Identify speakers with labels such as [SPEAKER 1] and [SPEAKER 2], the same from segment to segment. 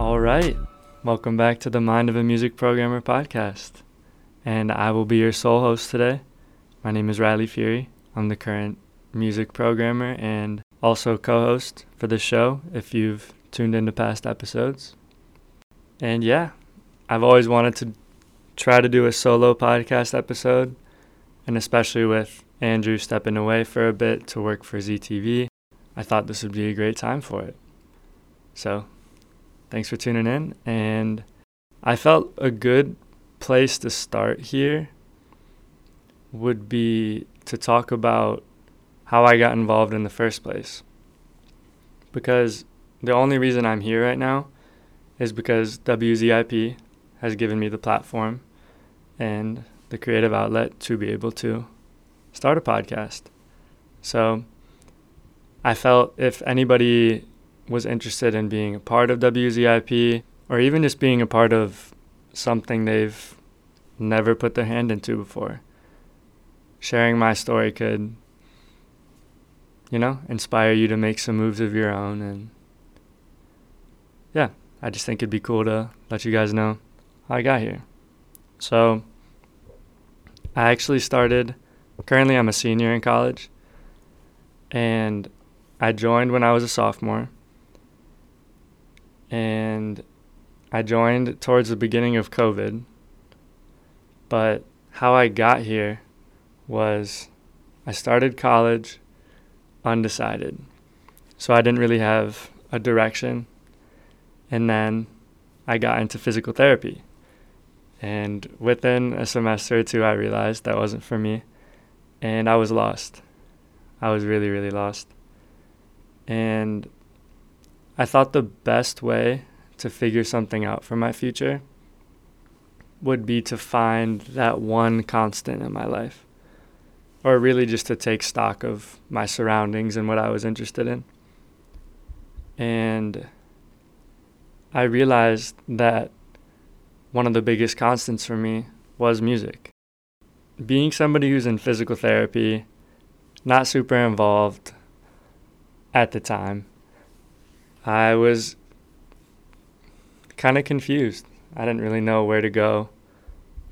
[SPEAKER 1] All right. Welcome back to the Mind of a Music Programmer podcast. And I will be your sole host today. My name is Riley Fury. I'm the current music programmer and also co host for the show if you've tuned into past episodes. And yeah, I've always wanted to try to do a solo podcast episode, and especially with Andrew stepping away for a bit to work for ZTV, I thought this would be a great time for it. So, thanks for tuning in. And I felt a good place to start here would be to talk about how I got involved in the first place. Because the only reason I'm here right now is because WZIP has given me the platform and the creative outlet to be able to start a podcast. So I felt if anybody was interested in being a part of WZIP or even just being a part of something they've never put their hand into before, sharing my story could, you know, inspire you to make some moves of your own. And yeah, I just think it'd be cool to let you guys know how I got here. So I actually started, currently, I'm a senior in college, and I joined when I was a sophomore. And I joined towards the beginning of COVID. But how I got here was I started college undecided. So I didn't really have a direction. And then I got into physical therapy. And within a semester or two, I realized that wasn't for me. And I was lost. I was really, really lost. And I thought the best way to figure something out for my future would be to find that one constant in my life. Or really just to take stock of my surroundings and what I was interested in. And I realized that one of the biggest constants for me was music. Being somebody who's in physical therapy, not super involved at the time, I was kind of confused. I didn't really know where to go,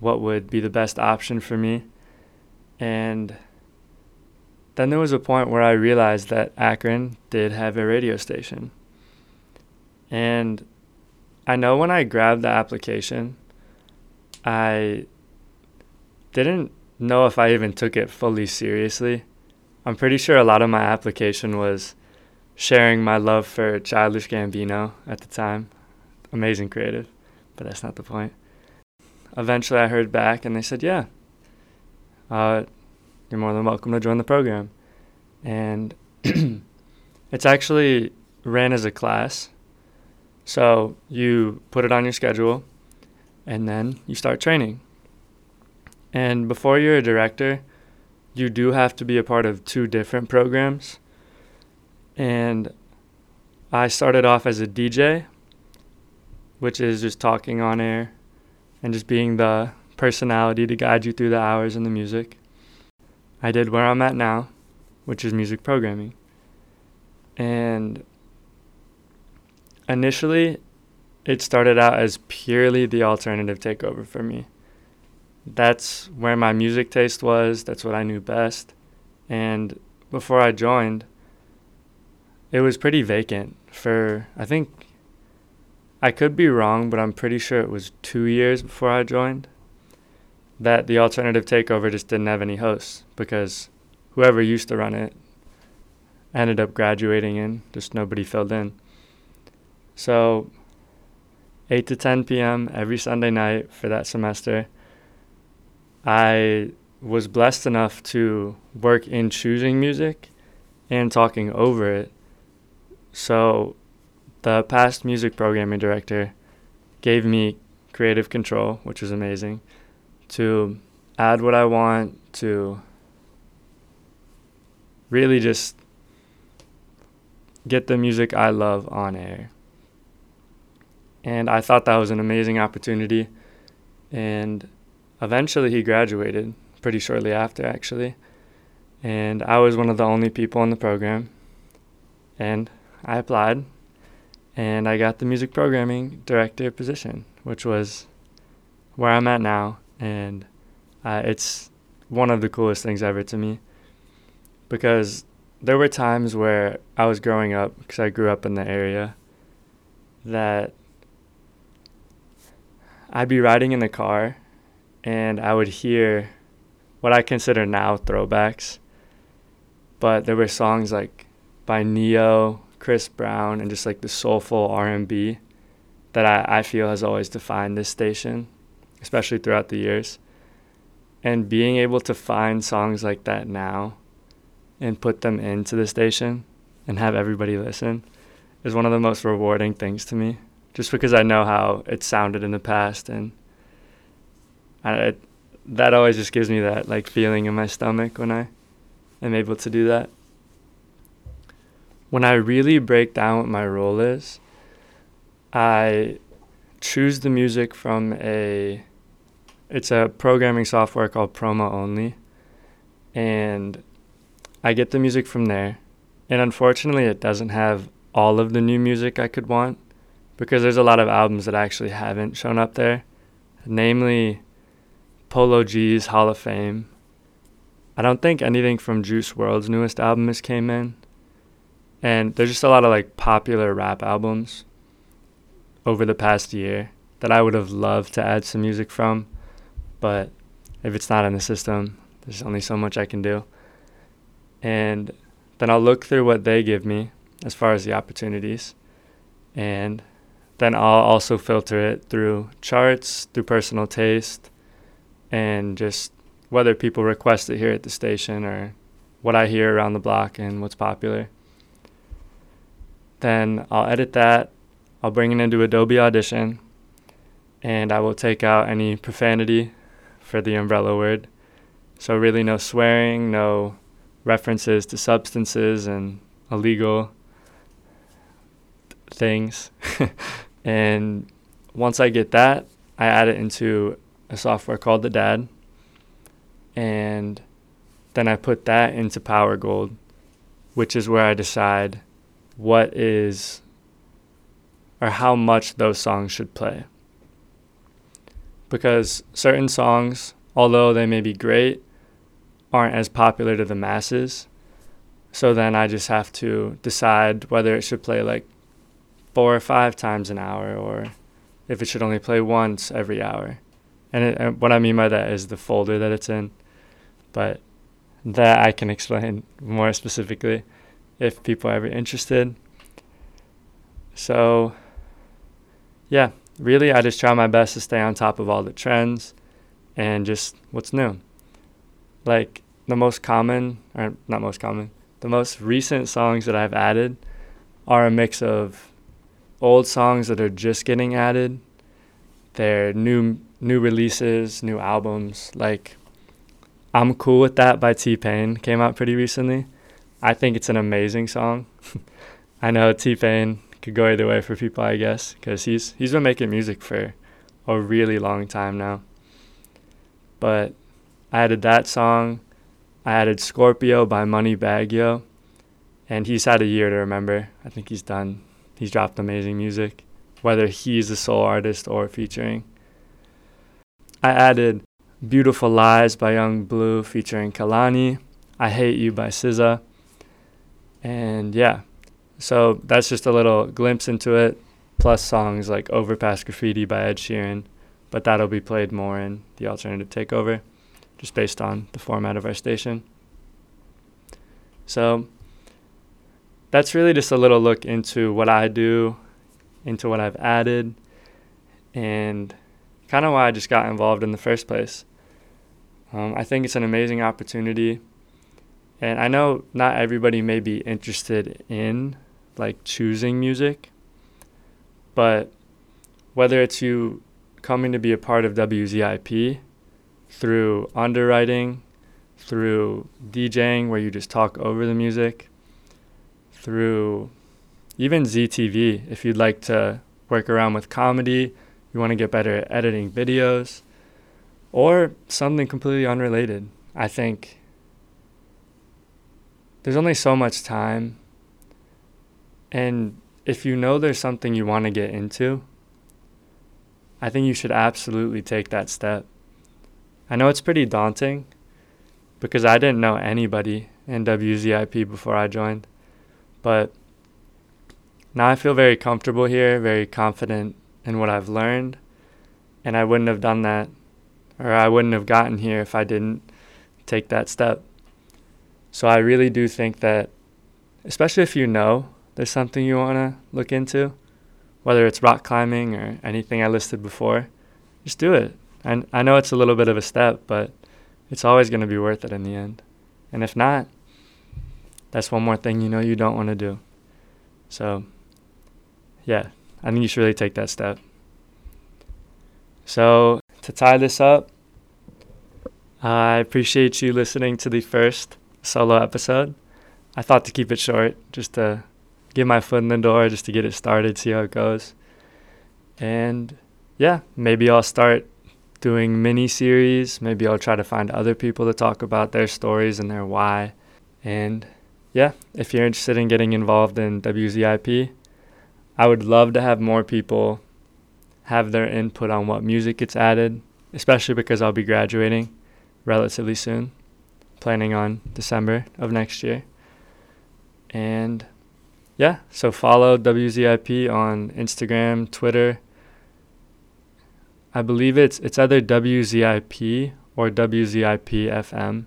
[SPEAKER 1] what would be the best option for me. And then there was a point where I realized that Akron did have a radio station. And I know when I grabbed the application, I didn't know if I even took it fully seriously. I'm pretty sure a lot of my application was sharing my love for Childish Gambino at the time. Amazing creative, but that's not the point. Eventually, I heard back and they said, Yeah, uh, you're more than welcome to join the program. And it's actually ran as a class so you put it on your schedule and then you start training. And before you're a director, you do have to be a part of two different programs. And I started off as a DJ, which is just talking on air and just being the personality to guide you through the hours and the music. I did where I'm at now, which is music programming. And initially, it started out as purely the alternative takeover for me. That's where my music taste was, that's what I knew best. And before I joined, it was pretty vacant for, I think, I could be wrong, but I'm pretty sure it was two years before I joined that the alternative takeover just didn't have any hosts because whoever used to run it ended up graduating and just nobody filled in. So, 8 to 10 p.m. every Sunday night for that semester. I was blessed enough to work in choosing music and talking over it. So, the past music programming director gave me creative control, which was amazing, to add what I want, to really just get the music I love on air. And I thought that was an amazing opportunity. And eventually he graduated pretty shortly after, actually. And I was one of the only people in the program. And I applied. and I got the music programming director position, which was where I'm at now, and uh, it's one of the coolest things ever to me because there were times where I was growing up because I grew up in the area that I'd be riding in the car and I would hear what I consider now throwbacks. But there were songs like by Ne-Yo, Chris Brown, and just like the soulful R&B that I, I feel has always defined this station, especially throughout the years. And being able to find songs like that now and put them into the station and have everybody listen is one of the most rewarding things to me just because I know how it sounded in the past and I, it, that always just gives me that like feeling in my stomach when I am able to do that. When I really break down what my role is, I choose the music from a it's a programming software called Promo Only and I get the music from there. And unfortunately, it doesn't have all of the new music I could want because there's a lot of albums that actually haven't shown up there, namely Polo G's Hall of Fame. I don't think anything from Juice WRLD's newest album has came in. And there's just a lot of like popular rap albums over the past year that I would have loved to add some music from, but if it's not in the system, there's only so much I can do. And then I'll look through what they give me as far as the opportunities. And then I'll also filter it through charts, through personal taste, and just whether people request it here at the station or what I hear around the block and what's popular. Then I'll edit that, I'll bring it into Adobe Audition, and I will take out any profanity for the umbrella word. So, really, no swearing, no references to substances and illegal things. and once I get that, I add it into a software called the DAD. And then I put that into PowerGold, which is where I decide what is or how much those songs should play. Because certain songs, although they may be great, aren't as popular to the masses. So then I just have to decide whether it should play like four or five times an hour or if it should only play once every hour. And, it, and what I mean by that is the folder that it's in. But that I can explain more specifically if people are ever interested. So, yeah, really, I just try my best to stay on top of all the trends and just what's new like the most common, or not most common, the most recent songs that I've added are a mix of old songs that are just getting added. They're new new releases, new albums. Like I'm cool with that by T Pain came out pretty recently. I think it's an amazing song. I know T Pain could go either way for people, I guess, because he's he's been making music for a really long time now. But I added that song. I added Scorpio by Moneybagg Yo. And he's had a year to remember. I think he's done. He's dropped amazing music, whether he's a sole artist or featuring. I added Beautiful Lies by Yung Bleu featuring Kehlani. I Hate You by SZA. And yeah, so that's just a little glimpse into it, plus songs like Overpass Graffiti by Ed Sheeran, but that'll be played more in the alternative takeover just based on the format of our station. So that's really just a little look into what I do, into what I've added, and kind of why I just got involved in the first place. Um, I think it's an amazing opportunity. And I know not everybody may be interested in like choosing music, but whether it's you coming to be a part of WZIP through underwriting, through DJing, where you just talk over the music, through even ZTV, if you'd like to work around with comedy, you want to get better at editing videos, or something completely unrelated. I think there's only so much time, and if you know there's something you want to get into, I think you should absolutely take that step. I know it's pretty daunting because I didn't know anybody in WZIP before I joined, but now I feel very comfortable here, very confident in what I've learned, and I wouldn't have done that or I wouldn't have gotten here if I didn't take that step. So I really do think that, especially if you know there's something you want to look into, whether it's rock climbing or anything I listed before, just do it. And I know it's a little bit of a step, but it's always going to be worth it in the end. And if not, that's one more thing you know you don't want to do. So, yeah, I think you should really take that step. So, to tie this up, I appreciate you listening to the first solo episode. I thought to keep it short, just to get my foot in the door, just to get it started, see how it goes. And yeah, maybe I'll start doing mini series. Maybe I'll try to find other people to talk about their stories and their why. And yeah, if you're interested in getting involved in WZIP, I would love to have more people have their input on what music gets added, especially because I'll be graduating relatively soon, planning on December of next year. And yeah, so follow WZIP on Instagram, Twitter. I believe it's it's either WZIP or WZIP FM.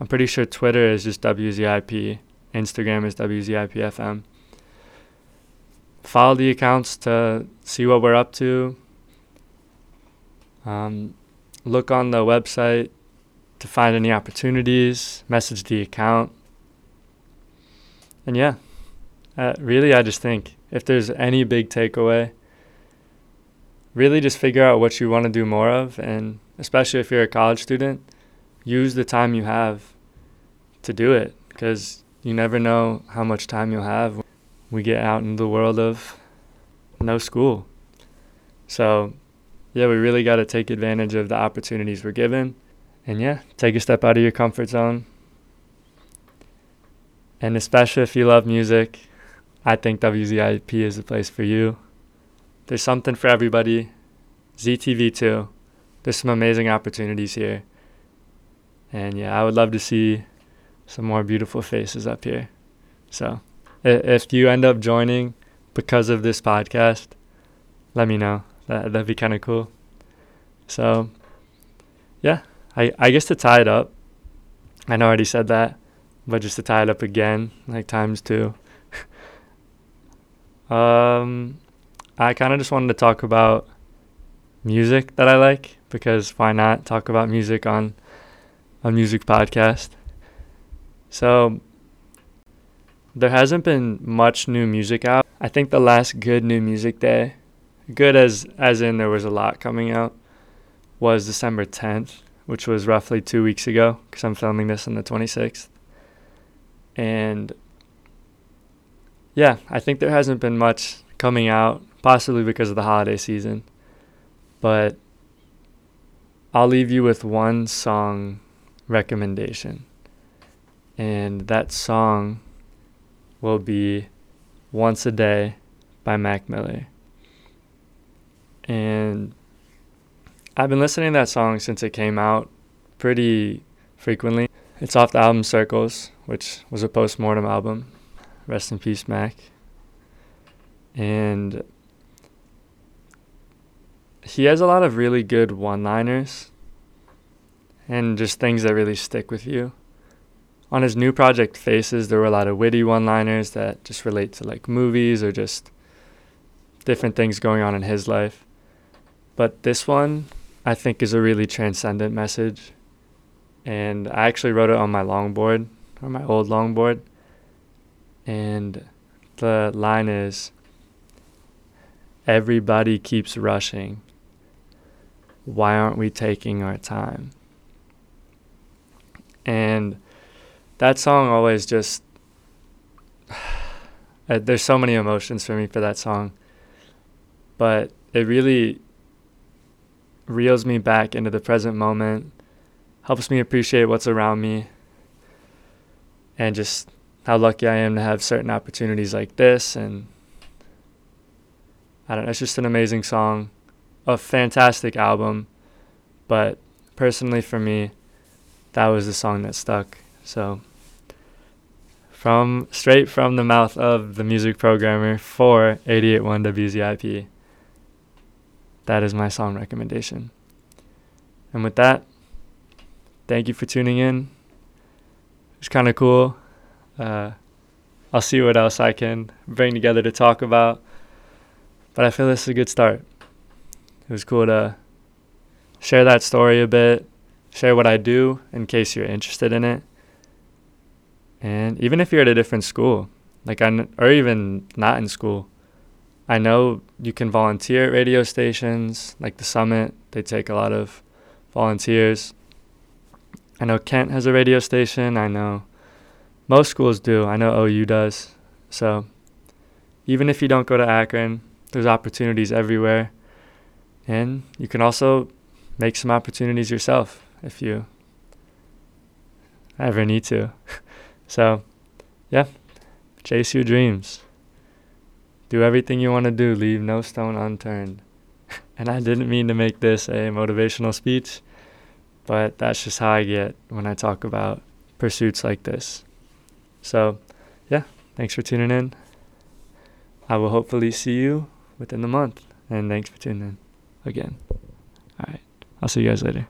[SPEAKER 1] I'm pretty sure Twitter is just WZIP, Instagram is WZIP FM follow the accounts to see what we're up to. Um, look on the website to find any opportunities, message the account. And yeah, uh, really, I just think if there's any big takeaway, really just figure out what you want to do more of. And especially if you're a college student, use the time you have to do it because you never know how much time you'll have we get out into the world of no school. So, yeah, we really got to take advantage of the opportunities we're given. And yeah, take a step out of your comfort zone. And especially if you love music, I think WZIP is the place for you. There's something for everybody. ZTV too. There's some amazing opportunities here. And yeah, I would love to see some more beautiful faces up here. So, if you end up joining because of this podcast, let me know. That that'd be kind of cool. So, yeah, I I guess to tie it up, I know I already said that, but just to tie it up again, like times two. um, I kind of just wanted to talk about music that I like because why not talk about music on a music podcast? So there hasn't been much new music out. I think the last good new music day, good as as in there was a lot coming out, was December 10th, which was roughly two weeks ago because I'm filming this on the 26th. And yeah, I think there hasn't been much coming out, possibly because of the holiday season. But I'll leave you with one song recommendation. And that song will be Once a Day by Mac Miller. And I've been listening to that song since it came out pretty frequently. It's off the album Circles, which was a post mortem album. Rest in peace, Mac. And he has a lot of really good one liners and just things that really stick with you on his new project Faces, there were a lot of witty one-liners that just relate to like movies or just different things going on in his life. But this one, I think, is a really transcendent message. And I actually wrote it on my longboard, or my old longboard. And the line is Everybody keeps rushing. Why aren't we taking our time? And that song always just uh, there's so many emotions for me for that song but it really reels me back into the present moment helps me appreciate what's around me and just how lucky I am to have certain opportunities like this and I don't know, it's just an amazing song, a fantastic album. But personally, for me, that was the song that stuck. So, from straight from the mouth of the music programmer for 881 WZIP, that is my song recommendation. And with that, thank you for tuning in. It's kind of cool. Uh, I'll see what else I can bring together to talk about. But I feel this is a good start. It was cool to share that story a bit, share what I do in case you're interested in it. And even if you're at a different school, like I, or even not in school, I know you can volunteer at radio stations like the Summit. They take a lot of volunteers. I know Kent has a radio station. I know most schools do. I know OU does. So even if you don't go to Akron, there's opportunities everywhere. And you can also make some opportunities yourself if you ever need to. so, yeah, chase your dreams. Do everything you want to do, leave no stone unturned. and I didn't mean to make this a motivational speech, but that's just how I get when I talk about pursuits like this. So, yeah, thanks for tuning in. I will hopefully see you within the month. And thanks for tuning in again. All right. I'll see you guys later.